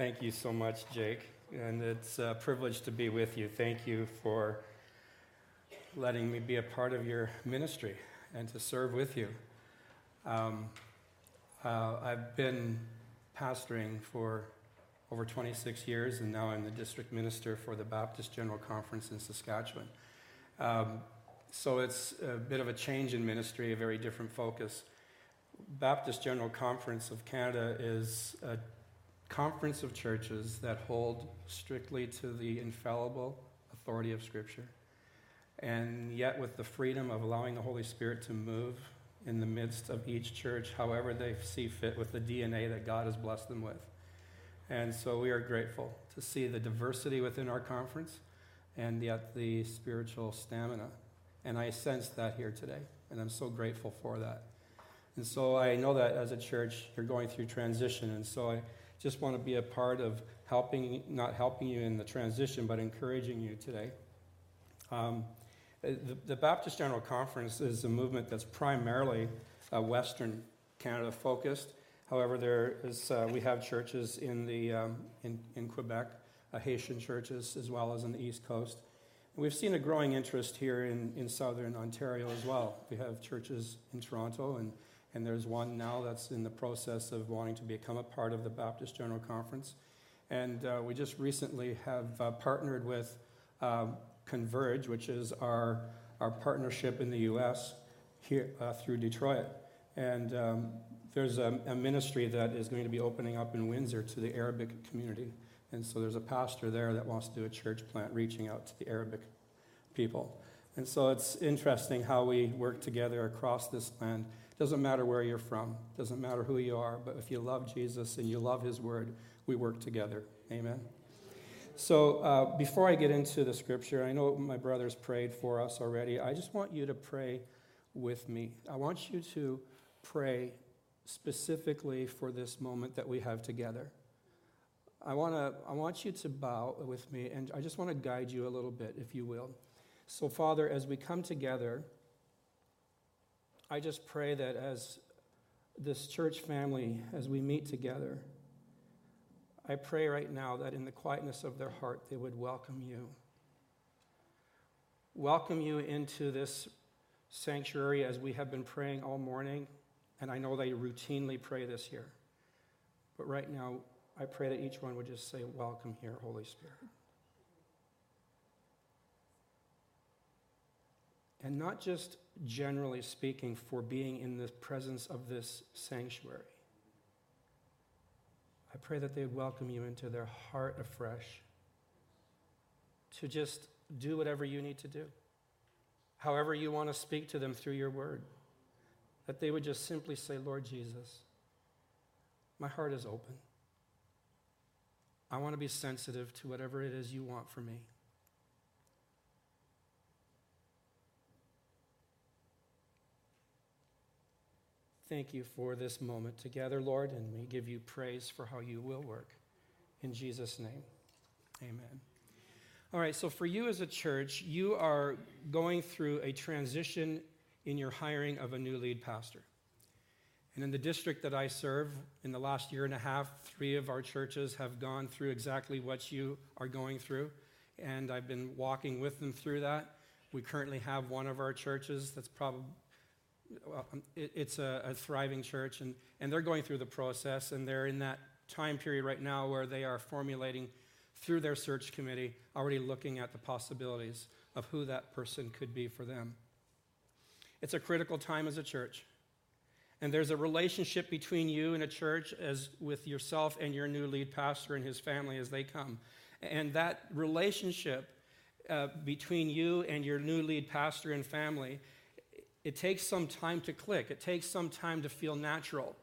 Thank you so much, Jake. And it's a privilege to be with you. Thank you for letting me be a part of your ministry and to serve with you. Um, uh, I've been pastoring for over 26 years, and now I'm the district minister for the Baptist General Conference in Saskatchewan. Um, so it's a bit of a change in ministry, a very different focus. Baptist General Conference of Canada is a conference of churches that hold strictly to the infallible authority of Scripture, and yet with the freedom of allowing the Holy Spirit to move in the midst of each church, however they see fit, with the DNA that God has blessed them with. And so we are grateful to see the diversity within our conference and yet the spiritual stamina. And I sense that here today, and I'm so grateful for that. And so I know that as a church, you're going through transition, and so I just want to be a part of helping, not helping you in the transition, but encouraging you today. Um, the, the, Baptist General Conference is a movement that's primarily uh, Western Canada focused. However, there is, uh, we have churches in, the, um, in, in Quebec, uh, Haitian churches, as well as on the East Coast. And we've seen a growing interest here in, in southern Ontario as well. We have churches in Toronto, and, and there's one now that's in the process of wanting to become a part of the Baptist General Conference. And uh, we just recently have uh, partnered with um, Converge, which is our, our partnership in the U.S. here uh, through Detroit. And um, there's a, a, ministry that is going to be opening up in Windsor to the Arabic community. And so there's a pastor there that wants to do a church plant reaching out to the Arabic people. And so it's interesting how we work together across this land. Doesn't matter where you're from, doesn't matter who you are, but if you love Jesus and you love his word, we work together. Amen. So, uh, before I get into the scripture, I know my brothers prayed for us already. I just want you to pray with me. I want you to pray specifically for this moment that we have together. I, wanna, I want you to bow with me, and I just want to guide you a little bit, if you will. So, Father, as we come together, I just pray that as this church family, as we meet together, I pray right now that in the quietness of their heart, they would welcome you. Welcome you into this sanctuary as we have been praying all morning, and I know they routinely pray this here. But right now, I pray that each one would just say, Welcome here, Holy Spirit. And not just generally speaking for being in the presence of this sanctuary, I pray that they would welcome you into their heart afresh to just do whatever you need to do. However, you want to speak to them through your word. That they would just simply say, Lord Jesus, my heart is open. I want to be sensitive to whatever it is you want for me. Thank you for this moment together, Lord, and we give you praise for how you will work. In Jesus' name, amen. All right, so for you as a church, you are going through a transition in your hiring of a new lead pastor. And in the district that I serve, in the last year and a half, three of our churches have gone through exactly what you are going through. And I've been walking with them through that. We currently have one of our churches that's probably well, um, it, it's a, a, thriving church, and, and they're going through the process, and they're in that time period right now where they are formulating through their search committee, already looking at the possibilities of who that person could be for them. It's a critical time as a church. And there's a relationship between you and a church as with yourself and your new lead pastor and his family as they come. And that relationship uh, between you and your new lead pastor and family it takes some time to click. It takes some time to feel natural.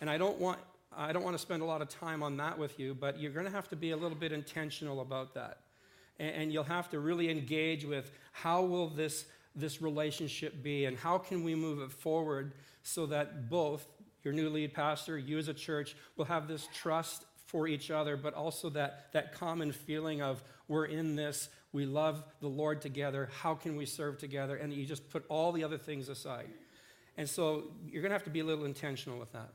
And I don't want I don't want to spend a lot of time on that with you, but you're going to have to be a little bit intentional about that. And, and you'll have to really engage with how will this this relationship be and how can we move it forward so that both your new lead pastor, you as a church, will have this trust for each other, but also that, that common feeling of we're in this, we love the Lord together, how can we serve together? And you just put all the other things aside. And so you're going to have to be a little intentional with that.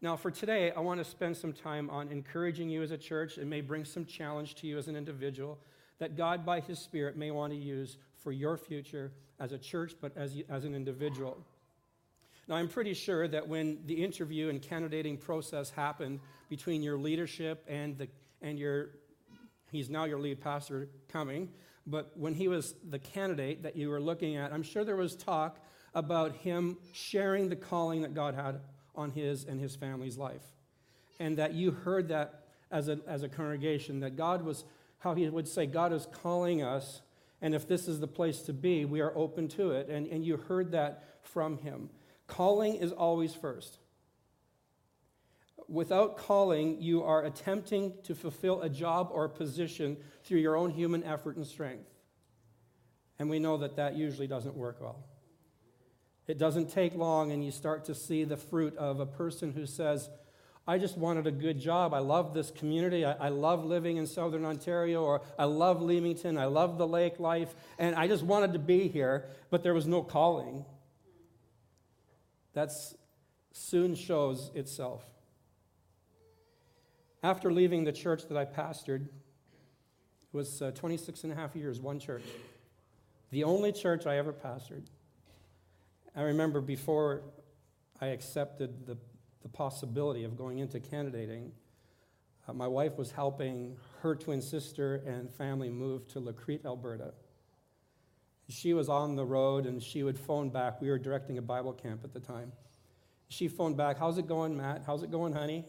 Now, for today, I want to spend some time on encouraging you as a church. It may bring some challenge to you as an individual that God, by His Spirit, may want to use for your future as a church, but as, as an individual. Now, I'm pretty sure that when the interview and candidating process happened between your leadership and, the, and your, he's now your lead pastor coming, but when he was the candidate that you were looking at, I'm sure there was talk about him sharing the calling that God had on his and his family's life. And that you heard that as a, as a congregation, that God was, how he would say, God is calling us, and if this is the place to be, we are open to it. And, and you heard that from him. Calling is always first. Without calling, you are attempting to fulfill a job or a position through your own human effort and strength. And we know that that usually doesn't work well. It doesn't take long, and you start to see the fruit of a person who says, I just wanted a good job. I love this community. I, I, love living in southern Ontario, or I love Leamington. I love the lake life, and I just wanted to be here, but there was no calling. That soon shows itself. After leaving the church that I pastored, it was uh, 26 and a half years, one church. The only church I ever pastored. I remember before I accepted the, the possibility of going into candidating, uh, my wife was helping her twin sister and family move to La Crete, Alberta. She was on the road and she would phone back. We were directing a Bible camp at the time. She phoned back, How's it going, Matt? How's it going, honey?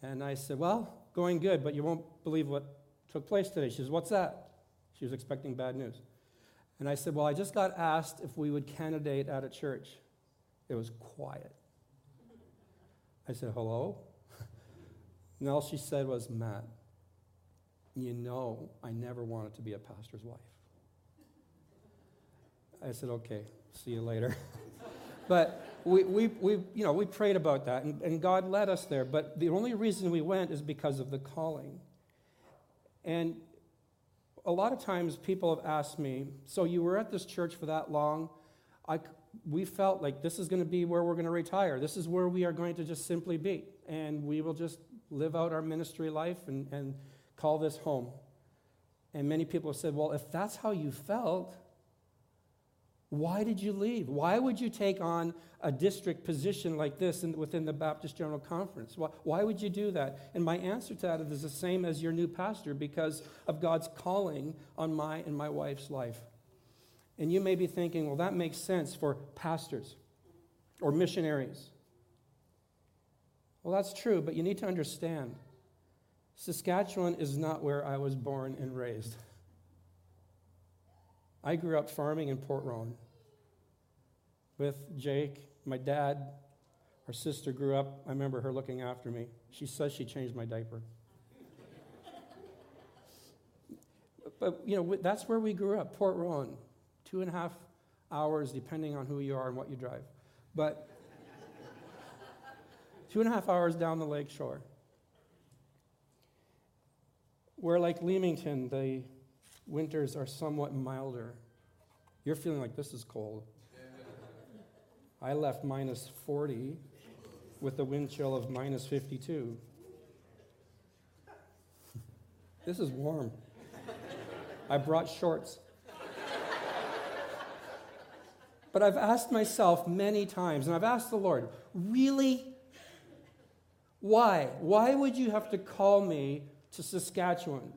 And I said, Well, going good, but you won't believe what took place today. She says, What's that? She was expecting bad news. And I said, Well, I just got asked if we would candidate at a church. It was quiet. I said, Hello? And all she said was, Matt, you know I never wanted to be a pastor's wife. I said, Okay, see you later. but we, we, we, you know, we prayed about that, and, and God led us there. But the only reason we went is because of the calling. And a lot of times people have asked me, So you were at this church for that long? I, we felt like this is going to be where we're going to retire. This is where we are going to just simply be. And we will just live out our ministry life and, and call this home. And many people have said, Well, if that's how you felt, why did you leave? Why would you take on a district position like this in, within the Baptist General Conference? Why, why would you do that? And my answer to that is the same as your new pastor because of God's calling on my and my wife's life. And you may be thinking, well, that makes sense for pastors or missionaries. Well, that's true, but you need to understand Saskatchewan is not where I was born and raised. I grew up farming in Port Rowan with Jake, my dad. Our sister grew up. I remember her looking after me. She says she changed my diaper. but, you know, that's where we grew up, Port Rowan. Two and a half hours, depending on who you are and what you drive. But two and a half hours down the lake shore. Where, like Leamington, the winters are somewhat milder. You're feeling like this is cold. I left minus 40 with a wind chill of minus 52. This is warm. I brought shorts. But I've asked myself many times, and I've asked the Lord, really? Why? Why would you have to call me to Saskatchewan?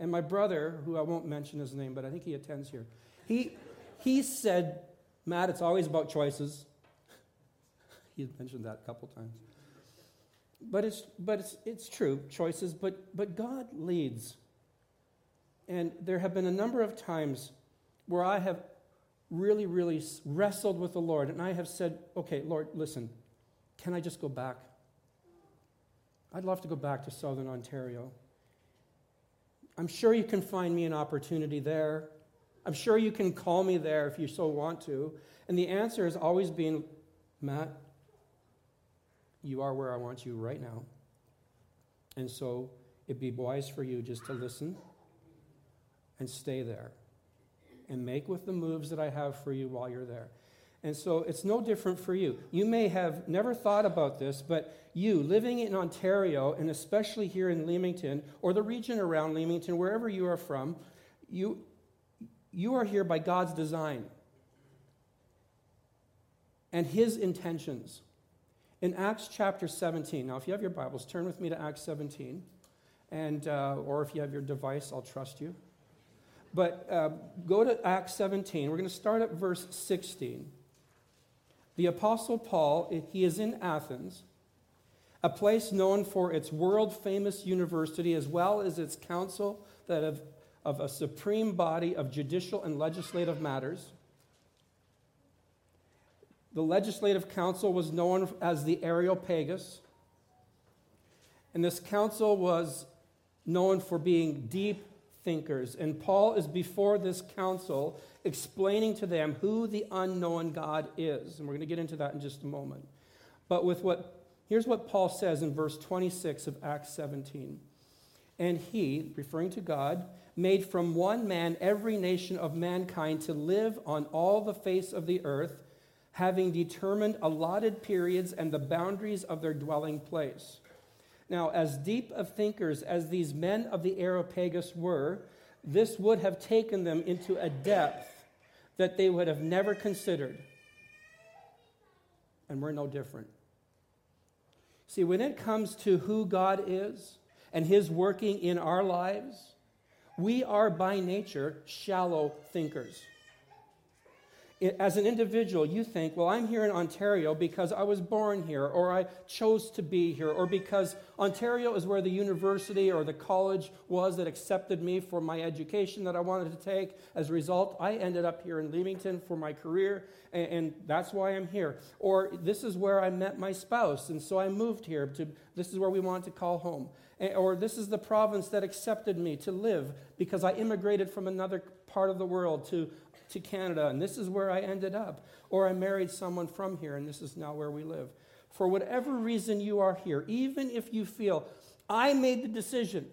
And my brother, who I won't mention his name, but I think he attends here, he, he said, Matt, it's always about choices. He's mentioned that a couple times. But it's, but it's, it's true, choices, but, but God leads. And there have been a number of times where I have really, really wrestled with the Lord, and I have said, okay, Lord, listen, can I just go back? I'd love to go back to Southern Ontario. I'm sure you can find me an opportunity there. I'm sure you can call me there if you so want to. And the answer has always been Matt, you are where I want you right now. And so it'd be wise for you just to listen and stay there and make with the moves that I have for you while you're there. And so it's no different for you. You may have never thought about this, but you living in Ontario, and especially here in Leamington, or the region around Leamington, wherever you are from, you, you are here by God's design and His intentions. In Acts chapter 17, now if you have your Bibles, turn with me to Acts 17, and, uh, or if you have your device, I'll trust you. But uh, go to Acts 17. We're going to start at verse 16. The Apostle Paul, he is in Athens, a place known for its world famous university as well as its council that of, of a supreme body of judicial and legislative matters. The legislative council was known as the Areopagus. And this council was known for being deep thinkers. And Paul is before this council explaining to them who the unknown God is. And we're going to get into that in just a moment. But with what here's what Paul says in verse 26 of Acts 17. And he, referring to God, made from one man every nation of mankind to live on all the face of the earth, having determined allotted periods and the boundaries of their dwelling place. Now, as deep of thinkers as these men of the Areopagus were, this would have taken them into a depth that they would have never considered. And we're no different. See, when it comes to who God is and His working in our lives, we are by nature shallow thinkers as an individual, you think, well, I'm here in Ontario because I was born here, or I chose to be here, or because Ontario is where the university or the college was that accepted me for my education that I wanted to take. As a result, I ended up here in Leamington for my career, and, and that's why I'm here. Or this is where I met my spouse, and so I moved here to this is where we want to call home. Or this is the province that accepted me to live because I immigrated from another part of the world to to Canada, and this is where I ended up. Or I married someone from here, and this is now where we live. For whatever reason you are here, even if you feel, I made the decision,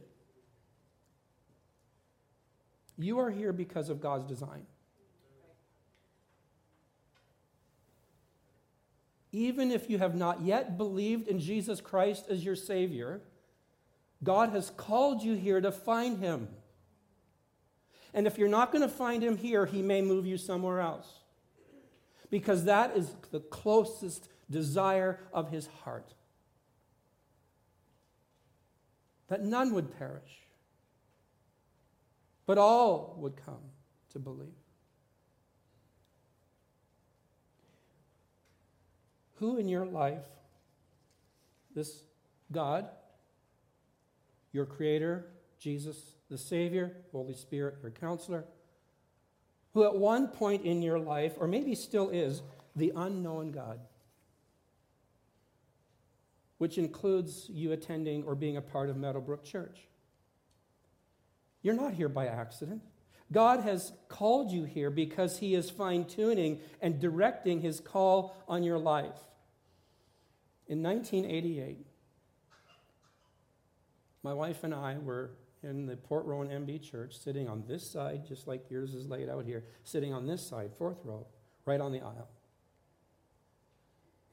you are here because of God's design. Even if you have not yet believed in Jesus Christ as your Savior, God has called you here to find Him. And if you're not going to find him here, he may move you somewhere else. Because that is the closest desire of his heart. That none would perish, but all would come to believe. Who in your life, this God, your Creator, Jesus, the Savior, Holy Spirit, your counselor, who at one point in your life, or maybe still is, the unknown God, which includes you attending or being a part of Meadowbrook Church. You're not here by accident. God has called you here because He is fine tuning and directing His call on your life. In 1988, my wife and I were in the Port Rowan MB church, sitting on this side, just like yours is laid out here, sitting on this side, fourth row, right on the aisle.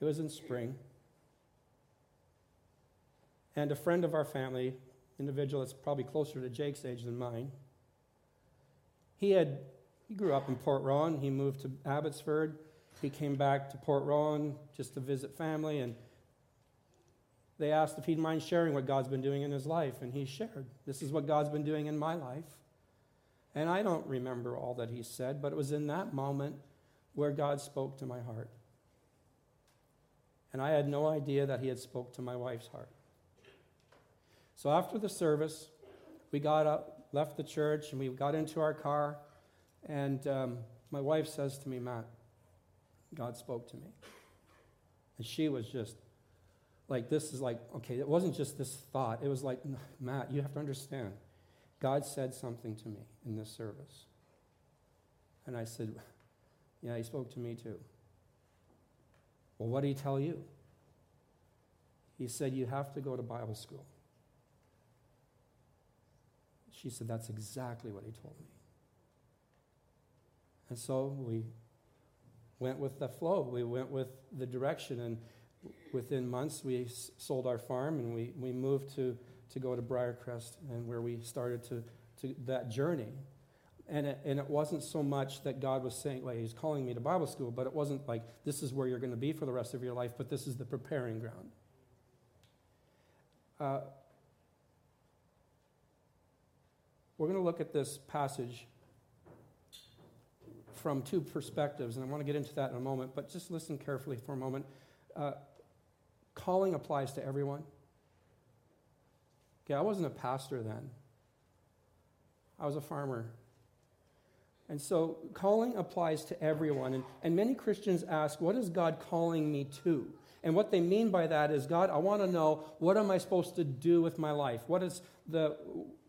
It was in spring. And a friend of our family, individual that's probably closer to Jake's age than mine, he had he grew up in Port Rowan. He moved to Abbotsford. He came back to Port Rowan just to visit family and they asked if he'd mind sharing what God's been doing in his life, and he shared. This is what God's been doing in my life. And I don't remember all that he said, but it was in that moment where God spoke to my heart. And I had no idea that he had spoke to my wife's heart. So after the service, we got up, left the church, and we got into our car. And um, my wife says to me, Matt, God spoke to me. And she was just like this is like, okay, it wasn't just this thought. It was like, Matt, you have to understand. God said something to me in this service. And I said, Yeah, he spoke to me too. Well, what did he tell you? He said, You have to go to Bible school. She said, That's exactly what he told me. And so we went with the flow. We went with the direction. And within months, we sold our farm and we, we moved to, to go to Briercrest and where we started to, to that journey. And it, and it wasn't so much that God was saying, like, He's calling me to Bible school, but it wasn't like, this is where you're going to be for the rest of your life, but this is the preparing ground. Uh, we're going to look at this passage from two perspectives, and I want to get into that in a moment, but just listen carefully for a moment. Uh, calling applies to everyone. Okay, I wasn't a pastor then, I was a farmer. And so calling applies to everyone. And, and many Christians ask, What is God calling me to? And what they mean by that is, God, I want to know what am I supposed to do with my life? What is the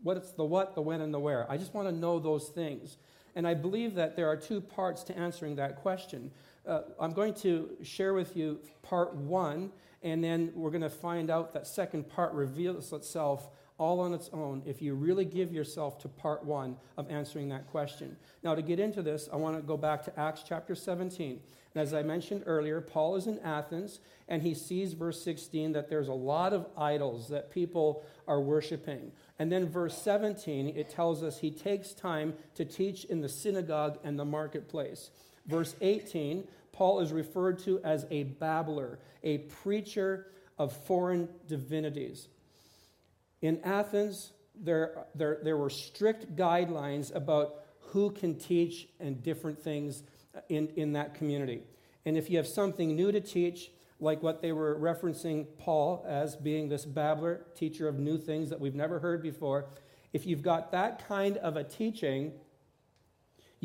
what's the what, the when, and the where? I just want to know those things. And I believe that there are two parts to answering that question. Uh, I'm going to share with you part one, and then we're going to find out that second part reveals itself all on its own if you really give yourself to part one of answering that question. Now, to get into this, I want to go back to Acts chapter 17. And as I mentioned earlier, Paul is in Athens, and he sees, verse 16, that there's a lot of idols that people are worshiping. And then, verse 17, it tells us he takes time to teach in the synagogue and the marketplace. Verse 18, Paul is referred to as a babbler, a preacher of foreign divinities. In Athens, there, there, there were strict guidelines about who can teach and different things in, in that community. And if you have something new to teach, like what they were referencing Paul as being this babbler, teacher of new things that we've never heard before, if you've got that kind of a teaching,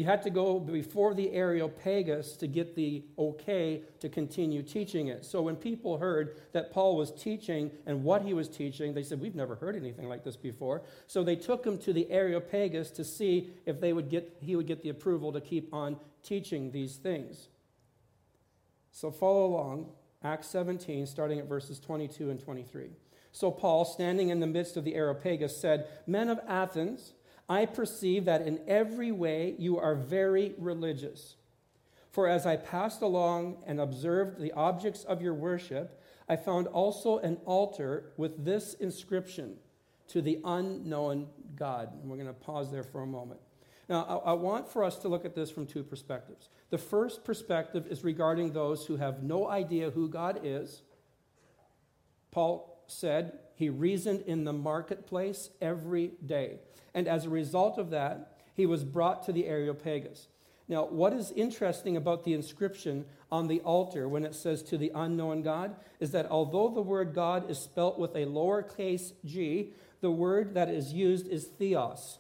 you had to go before the Areopagus to get the okay to continue teaching it. So when people heard that Paul was teaching and what he was teaching, they said, We've never heard anything like this before. So they took him to the Areopagus to see if they would get, he would get the approval to keep on teaching these things. So follow along, Acts 17, starting at verses 22 and 23. So Paul, standing in the midst of the Areopagus, said, Men of Athens, I perceive that in every way you are very religious. For as I passed along and observed the objects of your worship, I found also an altar with this inscription to the unknown God. And we're going to pause there for a moment. Now, I, I, want for us to look at this from two perspectives. The first perspective is regarding those who have no idea who God is. Paul said he reasoned in the marketplace every day. And as a result of that, he was brought to the Areopagus. Now, what is interesting about the inscription on the altar when it says to the unknown God is that although the word God is spelt with a lowercase g, the word that is used is theos,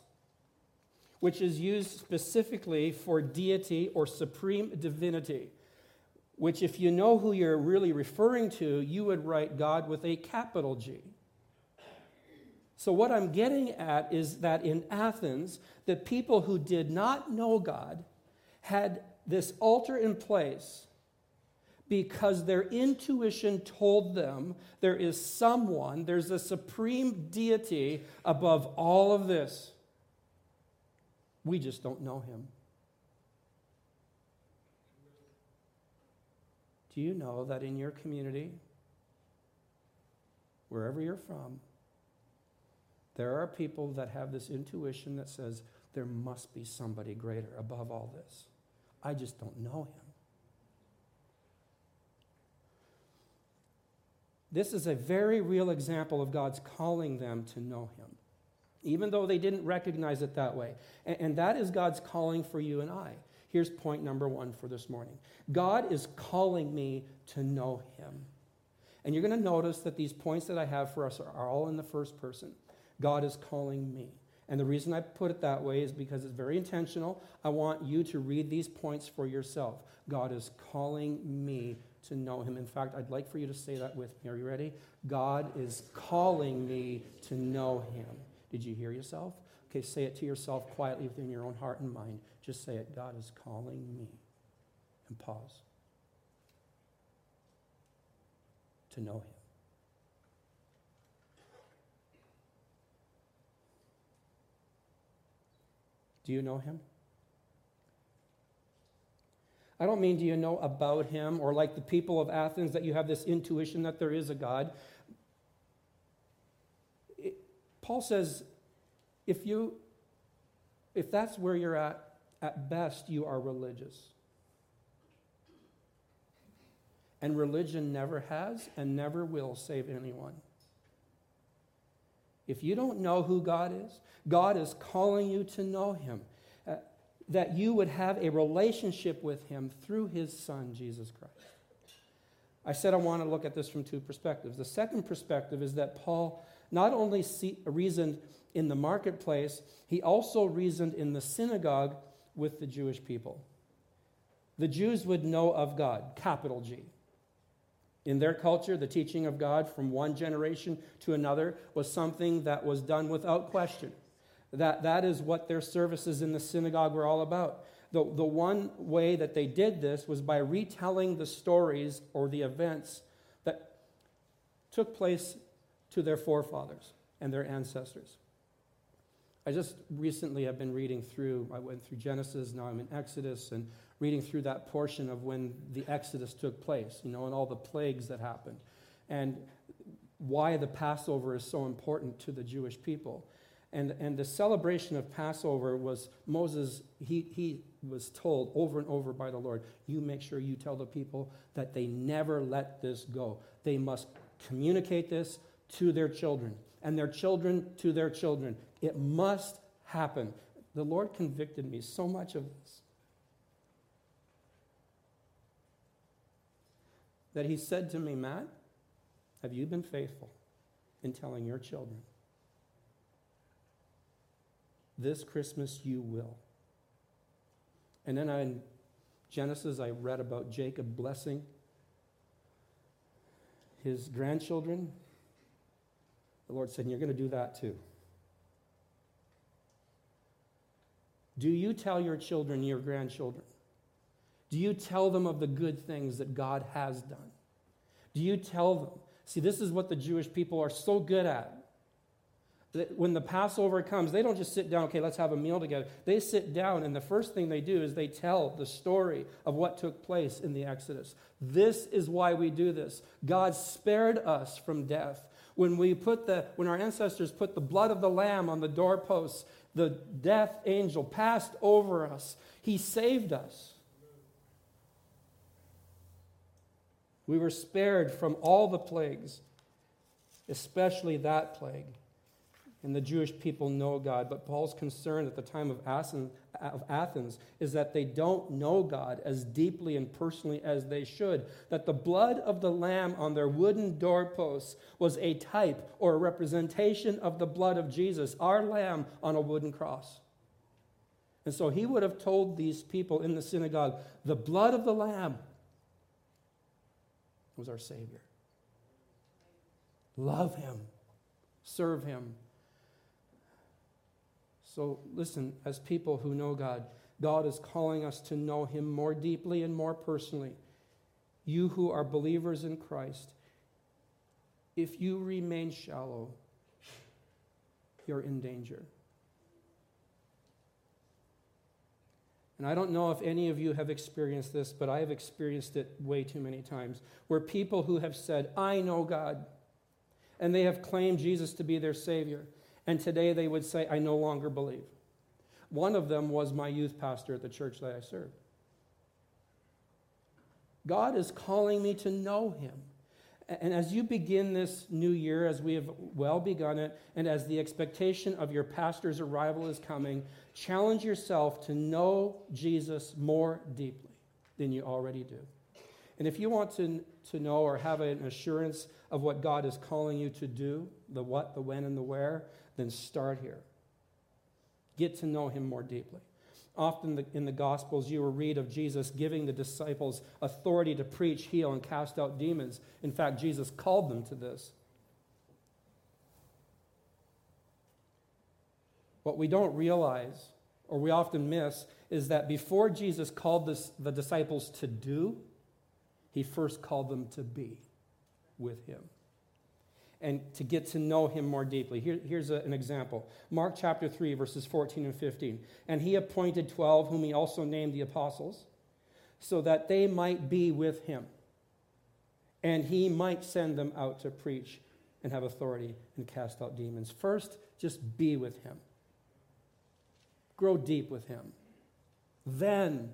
which is used specifically for deity or supreme divinity. Which, if you know who you're really referring to, you would write God with a capital G. So, what I'm getting at is that in Athens, the people who did not know God had this altar in place because their intuition told them there is someone, there's a supreme deity above all of this. We just don't know him. Do you know that in your community, wherever you're from, there are people that have this intuition that says there must be somebody greater above all this. I just don't know him. This is a very real example of God's calling them to know him, even though they didn't recognize it that way. And, and that is God's calling for you and I. Here's point number one for this morning God is calling me to know him. And you're going to notice that these points that I have for us are all in the first person. God is calling me. And the reason I put it that way is because it's very intentional. I want you to read these points for yourself. God is calling me to know him. In fact, I'd like for you to say that with me. Are you ready? God is calling me to know him. Did you hear yourself? Okay, say it to yourself quietly within your own heart and mind. Just say it God is calling me. And pause. To know him. Do you know him? I don't mean do you know about him or like the people of Athens that you have this intuition that there is a God. It, Paul says if you if that's where you're at at best you are religious. And religion never has and never will save anyone. If you don't know who God is, God is calling you to know him uh, that you would have a relationship with him through his son, Jesus Christ. I said I want to look at this from two perspectives. The second perspective is that Paul not only see, reasoned in the marketplace, he also reasoned in the synagogue with the Jewish people. The Jews would know of God, capital G. In their culture, the teaching of God from one generation to another was something that was done without question. That, that is what their services in the synagogue were all about. The, the one way that they did this was by retelling the stories or the events that took place to their forefathers and their ancestors. I just recently have been reading through, I went through Genesis, now I'm in Exodus, and reading through that portion of when the Exodus took place, you know, and all the plagues that happened, and why the Passover is so important to the Jewish people. And, and the celebration of Passover was Moses, he, he was told over and over by the Lord, you make sure you tell the people that they never let this go. They must communicate this to their children and their children to their children. It must happen. The Lord convicted me so much of this that He said to me, Matt, have you been faithful in telling your children this Christmas you will. And then I, in Genesis, I read about Jacob blessing his grandchildren. The Lord said, You're going to do that too. Do you tell your children, your grandchildren? Do you tell them of the good things that God has done? Do you tell them? See, this is what the Jewish people are so good at That when the Passover comes, they don't just sit down, okay, let's have a meal together. They sit down, and the first thing they do is they tell the story of what took place in the Exodus. This is why we do this. God spared us from death. When we put the when our ancestors put the blood of the lamb on the doorposts, the death angel passed over us. He saved us. We were spared from all the plagues, especially that plague and the Jewish people know God. But Paul's concern at the time of Athens is that they don't know God as deeply and personally as they should. That the blood of the Lamb on their wooden doorposts was a type or a representation of the blood of Jesus, our Lamb on a wooden cross. And so he would have told these people in the synagogue the blood of the Lamb was our Savior. Love him, serve him, so, listen, as people who know God, God is calling us to know Him more deeply and more personally. You who are believers in Christ, if you remain shallow, you're in danger. And I don't know if any of you have experienced this, but I have experienced it way too many times, where people who have said, I know God, and they have claimed Jesus to be their Savior. And today they would say, I no longer believe. One of them was my youth pastor at the church that I served. God is calling me to know him. And as you begin this new year, as we have well begun it, and as the expectation of your pastor's arrival is coming, challenge yourself to know Jesus more deeply than you already do. And if you want to, to know or have an assurance of what God is calling you to do, the what, the when, and the where, then start here. Get to know him more deeply. Often in the Gospels, you will read of Jesus giving the disciples authority to preach, heal, and cast out demons. In fact, Jesus called them to this. What we don't realize, or we often miss, is that before Jesus called this, the disciples to do, he first called them to be with him and to get to know him more deeply. Here, here's a, an example Mark chapter 3, verses 14 and 15. And he appointed 12, whom he also named the apostles so that they might be with him. And he might send them out to preach and have authority and cast out demons. First, just be with him. Grow deep with him. Then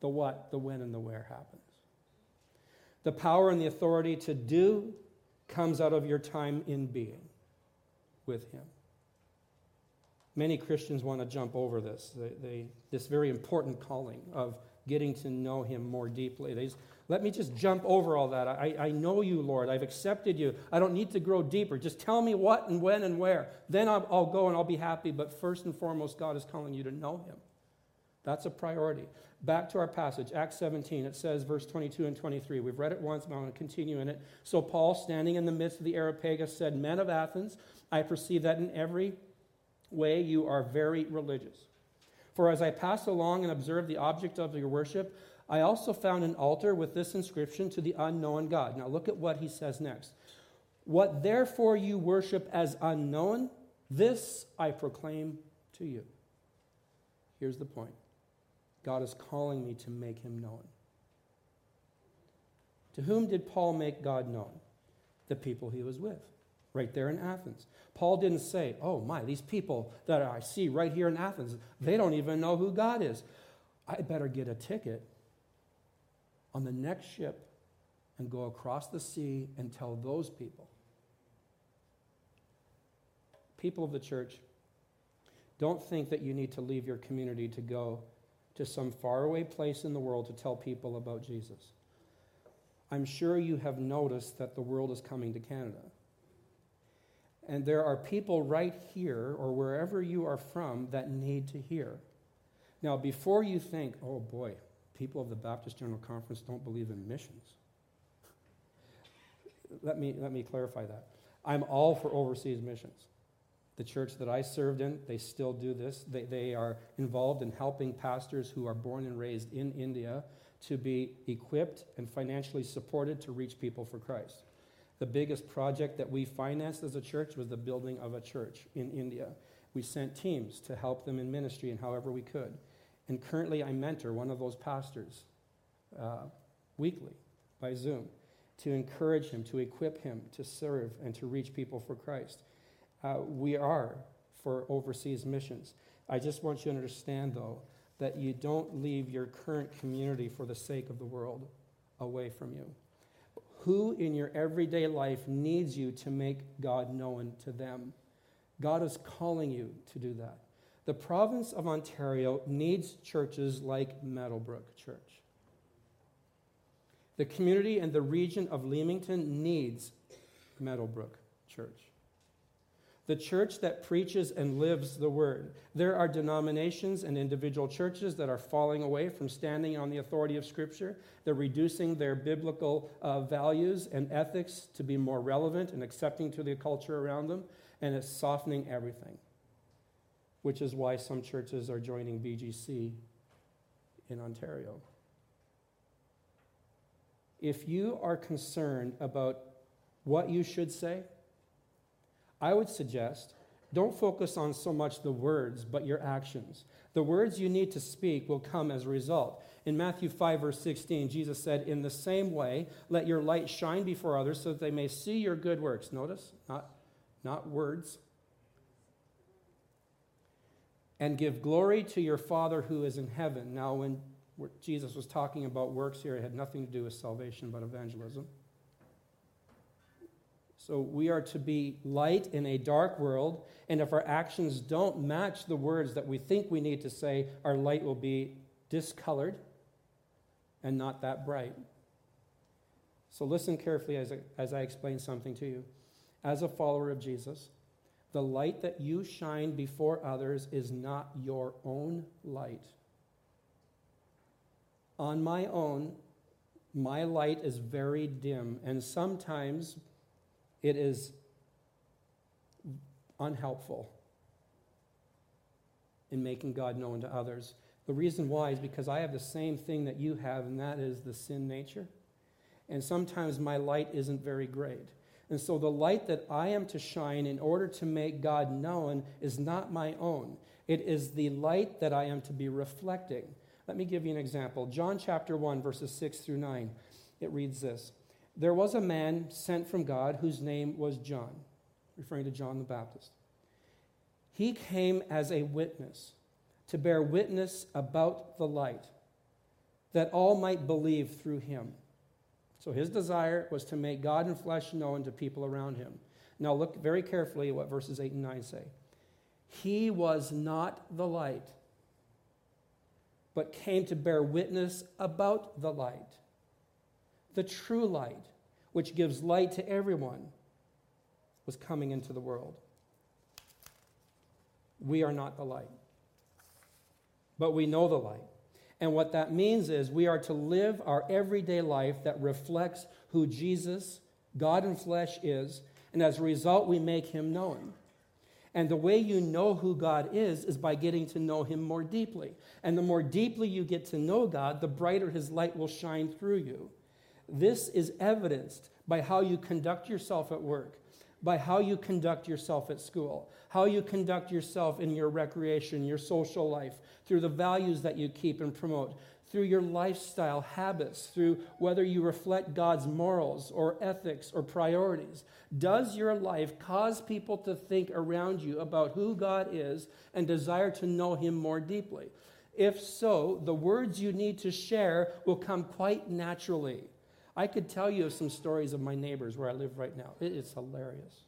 the what, the when, and the where happens. The power and the authority to do comes out of your time in being with him. Many Christians want to jump over this, they, they, this very important calling of getting to know him more deeply. They just, let me just jump over all that. I, I know you, Lord. I've accepted you. I don't need to grow deeper. Just tell me what and when and where. Then I'll, I'll go and I'll be happy. But first and foremost, God is calling you to know him. That's a priority. Back to our passage, Acts 17. It says, verse 22 and 23. We've read it once, but I'm going to continue in it. So Paul, standing in the midst of the Areopagus, said, Men of Athens, I perceive that in every way you are very religious. For as I passed along and observed the object of your worship, I also found an altar with this inscription to the unknown God. Now look at what he says next. What therefore you worship as unknown, this I proclaim to you. Here's the point God is calling me to make him known. To whom did Paul make God known? The people he was with, right there in Athens. Paul didn't say, Oh my, these people that I see right here in Athens, they don't even know who God is. I better get a ticket on the next ship and go across the sea and tell those people. People of the church, don't think that you need to leave your community to go to some faraway place in the world to tell people about Jesus. I'm sure you have noticed that the world is coming to Canada. And there are people right here or wherever you are from that need to hear. Now, before you think, oh boy, people of the Baptist General Conference don't believe in missions, let me, let me clarify that. I'm all for overseas missions. The church that I served in, they still do this. They, they are involved in helping pastors who are born and raised in India to be equipped and financially supported to reach people for Christ. The biggest project that we financed as a church was the building of a church in India. We sent teams to help them in ministry and however we could. And currently, I mentor one of those pastors uh, weekly by Zoom to encourage him, to equip him to serve and to reach people for Christ uh, we are for overseas missions. I just want you to understand, though, that you don't leave your current community for the sake of the world away from you. Who in your everyday life needs you to make God known to them? God is calling you to do that. The province of Ontario needs churches like Meadowbrook Church. The community and the region of Leamington needs Meadowbrook Church the church that preaches and lives the word. There are denominations and individual churches that are falling away from standing on the authority of Scripture. They're reducing their biblical uh, values and ethics to be more relevant and accepting to the culture around them, and it's softening everything, which is why some churches are joining BGC in Ontario. If you are concerned about what you should say, I would suggest don't focus on so much the words, but your actions. The words you need to speak will come as a result. In Matthew 5, verse 16, Jesus said, In the same way, let your light shine before others so that they may see your good works. Notice, not, not words. And give glory to your Father who is in heaven. Now, when Jesus was talking about works here, it had nothing to do with salvation but evangelism. So we are to be light in a dark world, and if our actions don't match the words that we think we need to say, our light will be discolored and not that bright. So listen carefully as I, as I explain something to you. As a follower of Jesus, the light that you shine before others is not your own light. On my own, my light is very dim, and sometimes it is unhelpful in making God known to others. The reason why is because I have the same thing that you have, and that is the sin nature. And sometimes my light isn't very great. And so the light that I am to shine in order to make God known is not my own. It is the light that I am to be reflecting. Let me give you an example. John chapter 1, verses 6 through 9. It reads this There was a man sent from God whose name was John, referring to John the Baptist. He came as a witness to bear witness about the light, that all might believe through him. So his desire was to make God in flesh known to people around him. Now look very carefully at what verses 8 and 9 say. He was not the light, but came to bear witness about the light, the true light, which gives light to everyone, was coming into the world. We are not the light, but we know the light. And what that means is we are to live our everyday life that reflects who Jesus, God in flesh, is. And as a result, we make him known. And the way you know who God is is by getting to know him more deeply. And the more deeply you get to know God, the brighter his light will shine through you. This is evidenced by how you conduct yourself at work, by how you conduct yourself at school, how you conduct yourself in your recreation, your social life, through the values that you keep and promote, through your lifestyle habits, through whether you reflect God's morals or ethics or priorities. Does your life cause people to think around you about who God is and desire to know Him more deeply? If so, the words you need to share will come quite naturally. I could tell you some stories of my neighbors where I live right now. It is hilarious.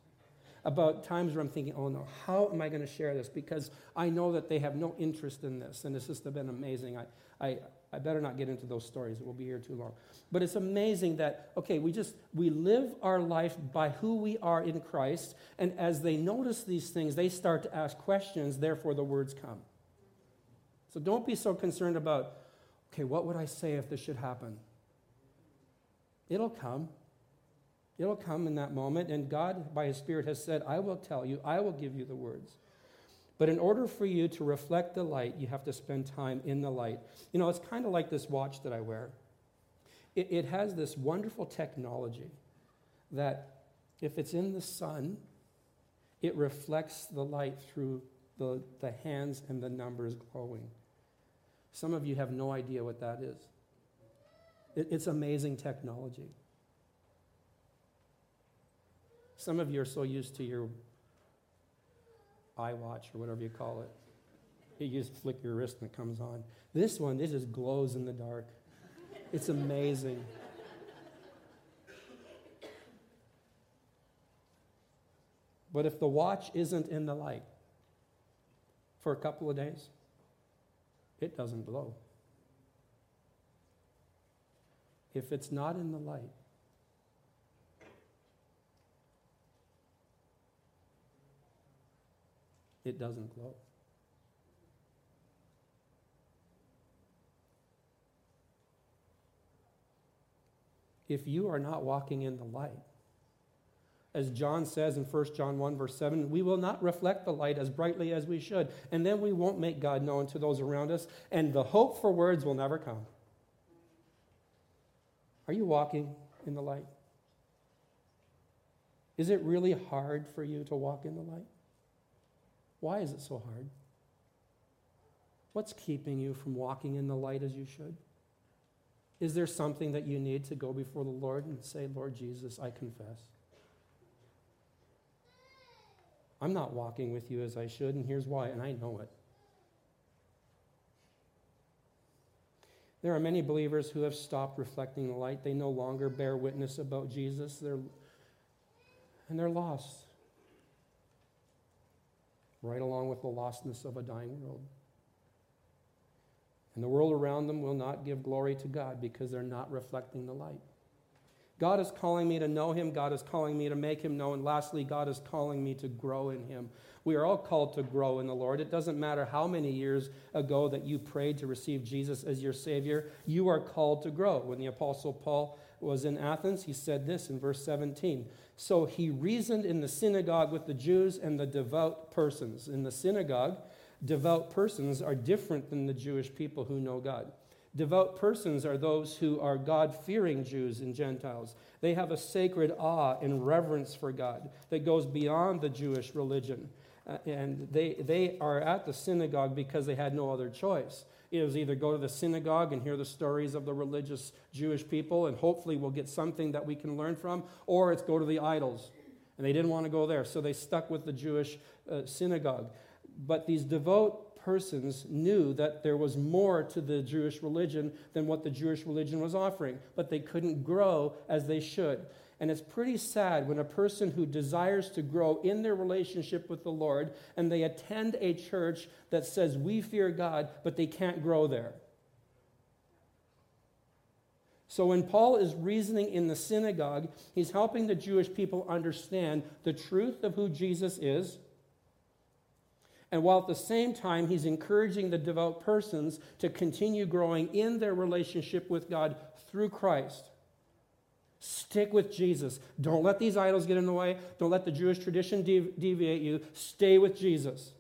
About times where I'm thinking, oh no, how am I going to share this? Because I know that they have no interest in this, and it's just been amazing. I, I, I better not get into those stories. It will be here too long. But it's amazing that, okay, we just, we live our life by who we are in Christ, and as they notice these things, they start to ask questions, therefore the words come. So don't be so concerned about, okay, what would I say if this should happen? It'll come. It'll come in that moment, and God, by His Spirit, has said, I will tell you, I will give you the words. But in order for you to reflect the light, you have to spend time in the light. You know, it's kind of like this watch that I wear. It, it has this wonderful technology that if it's in the sun, it reflects the light through the, the hands and the numbers glowing. Some of you have no idea what that is. It, it's amazing technology. Some of you are so used to your iWatch or whatever you call it. You just flick your wrist and it comes on. This one, this just glows in the dark. It's amazing. But if the watch isn't in the light for a couple of days, it doesn't glow. If it's not in the light, it doesn't glow. If you are not walking in the light, as John says in 1 John 1, verse 7, we will not reflect the light as brightly as we should. And then we won't make God known to those around us, and the hope for words will never come. Are you walking in the light? Is it really hard for you to walk in the light? Why is it so hard? What's keeping you from walking in the light as you should? Is there something that you need to go before the Lord and say, Lord Jesus, I confess? I'm not walking with you as I should, and here's why, and I know it. There are many believers who have stopped reflecting the light. They no longer bear witness about Jesus, they're, and they're lost right along with the lostness of a dying world. And the world around them will not give glory to God because they're not reflecting the light. God is calling me to know Him. God is calling me to make Him known. Lastly, God is calling me to grow in Him. We are all called to grow in the Lord. It doesn't matter how many years ago that you prayed to receive Jesus as your Savior, you are called to grow. When the Apostle Paul was in Athens, he said this in verse 17 so he reasoned in the synagogue with the Jews and the devout persons. In the synagogue, devout persons are different than the Jewish people who know God. Devout persons are those who are God fearing Jews and Gentiles. They have a sacred awe and reverence for God that goes beyond the Jewish religion. Uh, and they, they are at the synagogue because they had no other choice. It was either go to the synagogue and hear the stories of the religious Jewish people, and hopefully we'll get something that we can learn from, or it's go to the idols. And they didn't want to go there, so they stuck with the Jewish uh, synagogue. But these devout persons knew that there was more to the Jewish religion than what the Jewish religion was offering, but they couldn't grow as they should. And it's pretty sad when a person who desires to grow in their relationship with the Lord and they attend a church that says, We fear God, but they can't grow there. So when Paul is reasoning in the synagogue, he's helping the Jewish people understand the truth of who Jesus is. And while at the same time, he's encouraging the devout persons to continue growing in their relationship with God through Christ. Stick with Jesus. Don't let these idols get in the way. Don't let the Jewish tradition devi- deviate you. Stay with Jesus.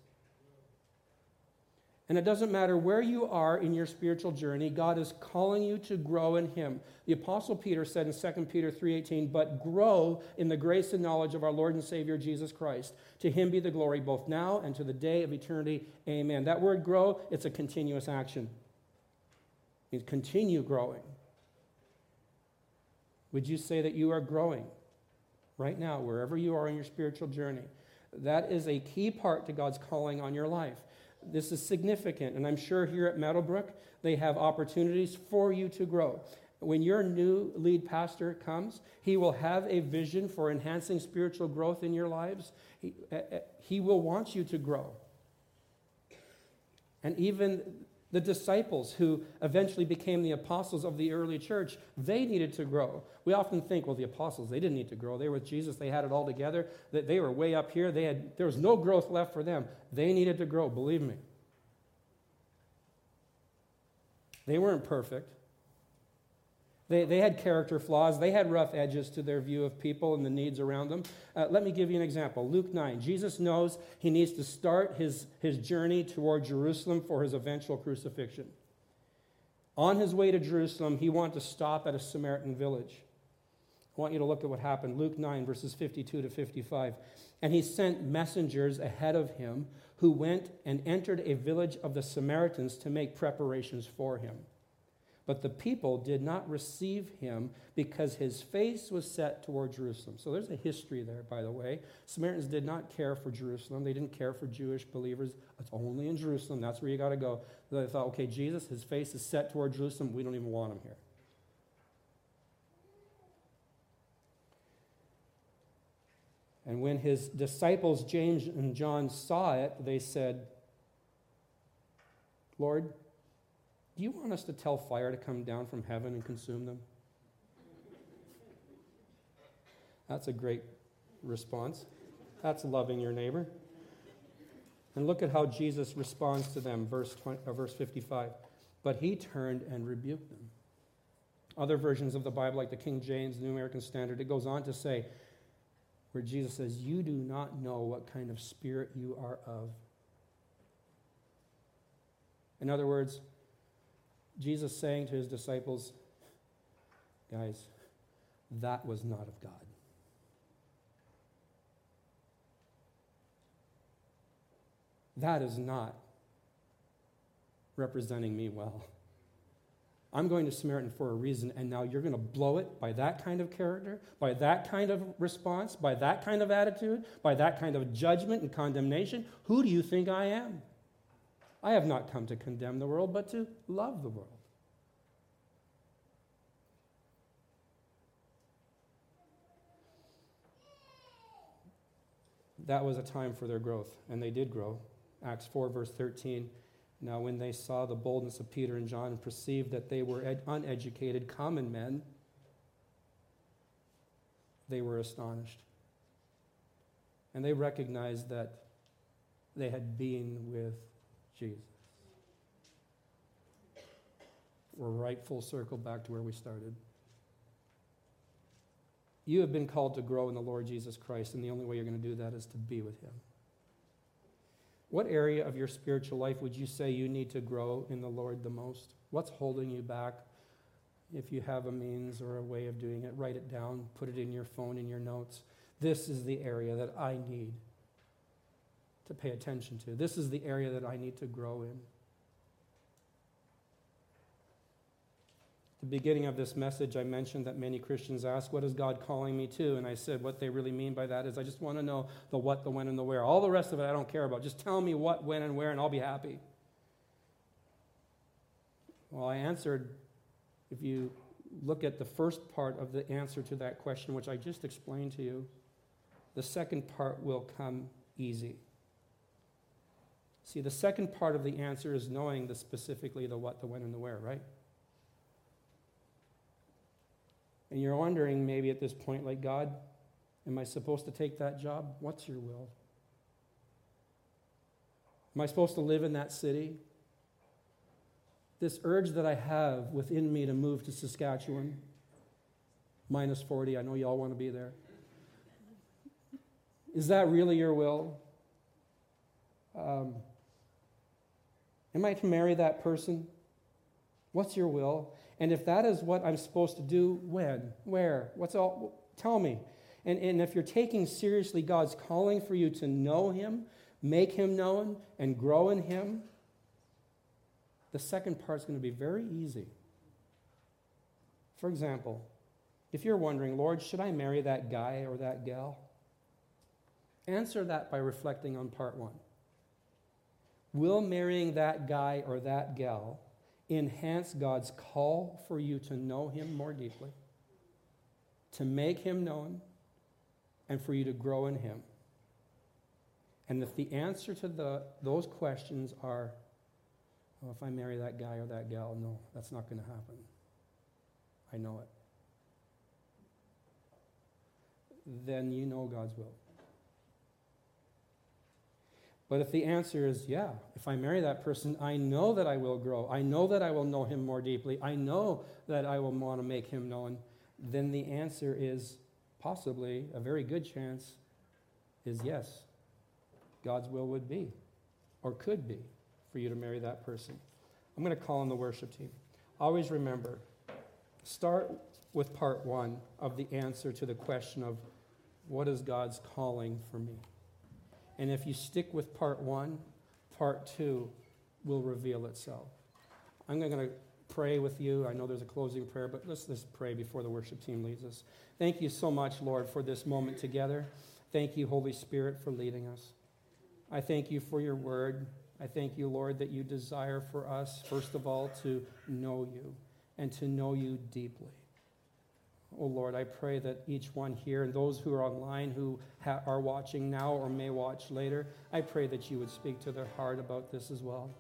And it doesn't matter where you are in your spiritual journey, God is calling you to grow in him. The apostle Peter said in 2 Peter 3:18, "But grow in the grace and knowledge of our Lord and Savior Jesus Christ. To him be the glory both now and to the day of eternity. Amen." That word grow, it's a continuous action. It means continue growing. Would you say that you are growing right now, wherever you are in your spiritual journey? That is a key part to God's calling on your life. This is significant, and I'm sure here at Meadowbrook, they have opportunities for you to grow. When your new lead pastor comes, he will have a vision for enhancing spiritual growth in your lives. He, uh, uh he will want you to grow. And even the disciples who eventually became the apostles of the early church, they needed to grow. We often think, well, the apostles, they didn't need to grow. They were with Jesus, they had it all together. They were way up here. They had, there was no growth left for them. They needed to grow, believe me. They weren't perfect. They, they had character flaws. They had rough edges to their view of people and the needs around them. Uh, let me give you an example. Luke 9. Jesus knows he needs to start his, his journey toward Jerusalem for his eventual crucifixion. On his way to Jerusalem, he wanted to stop at a Samaritan village. I want you to look at what happened. Luke 9, verses 52 to 55. And he sent messengers ahead of him who went and entered a village of the Samaritans to make preparations for him. But the people did not receive him because his face was set toward Jerusalem. So there's a history there, by the way. Samaritans did not care for Jerusalem. They didn't care for Jewish believers. It's only in Jerusalem. That's where you got to go. They thought, okay, Jesus, his face is set toward Jerusalem. We don't even want him here. And when his disciples, James and John, saw it, they said, Lord, do you want us to tell fire to come down from heaven and consume them? That's a great response. That's loving your neighbor. And look at how Jesus responds to them, verse, 20, uh, verse 55. But he turned and rebuked them. Other versions of the Bible, like the King James, New American Standard, it goes on to say, where Jesus says, You do not know what kind of spirit you are of. In other words, Jesus saying to his disciples, Guys, that was not of God. That is not representing me well. I'm going to Samaritan for a reason, and now you're going to blow it by that kind of character, by that kind of response, by that kind of attitude, by that kind of judgment and condemnation. Who do you think I am? I have not come to condemn the world, but to love the world. That was a time for their growth, and they did grow. Acts 4, verse 13. Now, when they saw the boldness of Peter and John and perceived that they were ed- uneducated, common men, they were astonished. And they recognized that they had been with Jesus. We're right full circle back to where we started. You have been called to grow in the Lord Jesus Christ, and the only way you're going to do that is to be with Him. What area of your spiritual life would you say you need to grow in the Lord the most? What's holding you back? If you have a means or a way of doing it, write it down, put it in your phone, in your notes. This is the area that I need to pay attention to. This is the area that I need to grow in. At the beginning of this message, I mentioned that many Christians ask, What is God calling me to? And I said, What they really mean by that is, I just want to know the what, the when, and the where. All the rest of it I don't care about. Just tell me what, when, and where, and I'll be happy. Well, I answered, if you look at the first part of the answer to that question, which I just explained to you, the second part will come easy. See, the second part of the answer is knowing the specifically the what, the when, and the where, right? And you're wondering maybe at this point, like, God, am I supposed to take that job? What's your will? Am I supposed to live in that city? This urge that I have within me to move to Saskatchewan, minus 40, I know y'all want to be there. Is that really your will? Um, am I to marry that person? What's your will? And if that is what I'm supposed to do, when? Where? What's all? Tell me. And, and if you're taking seriously God's calling for you to know Him, make Him known, and grow in Him, the second part is going to be very easy. For example, if you're wondering, Lord, should I marry that guy or that gal? Answer that by reflecting on part one. Will marrying that guy or that gal enhance God's call for you to know Him more deeply, to make Him known, and for you to grow in Him. And if the answer to the, those questions are, well, if I marry that guy or that gal, no, that's not going to happen. I know it. Then you know God's will. But if the answer is, yeah, if I marry that person, I know that I will grow. I know that I will know him more deeply. I know that I will want to make him known. Then the answer is possibly, a very good chance, is yes. God's will would be, or could be, for you to marry that person. I'm going to call on the worship team. Always remember, start with part one of the answer to the question of what is God's calling for me? And if you stick with part one, part two will reveal itself. I'm going to pray with you. I know there's a closing prayer, but let's just pray before the worship team leads us. Thank you so much, Lord, for this moment together. Thank you, Holy Spirit, for leading us. I thank you for your word. I thank you, Lord, that you desire for us, first of all, to know you and to know you deeply. Oh Lord, I pray that each one here and those who are online who ha- are watching now or may watch later, I pray that you would speak to their heart about this as well.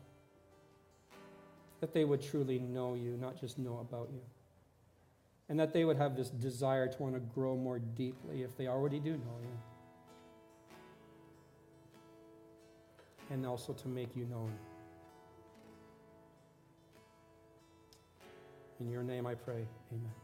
That they would truly know you, not just know about you. And that they would have this desire to want to grow more deeply if they already do know you. And also to make you known. In your name I pray. Amen.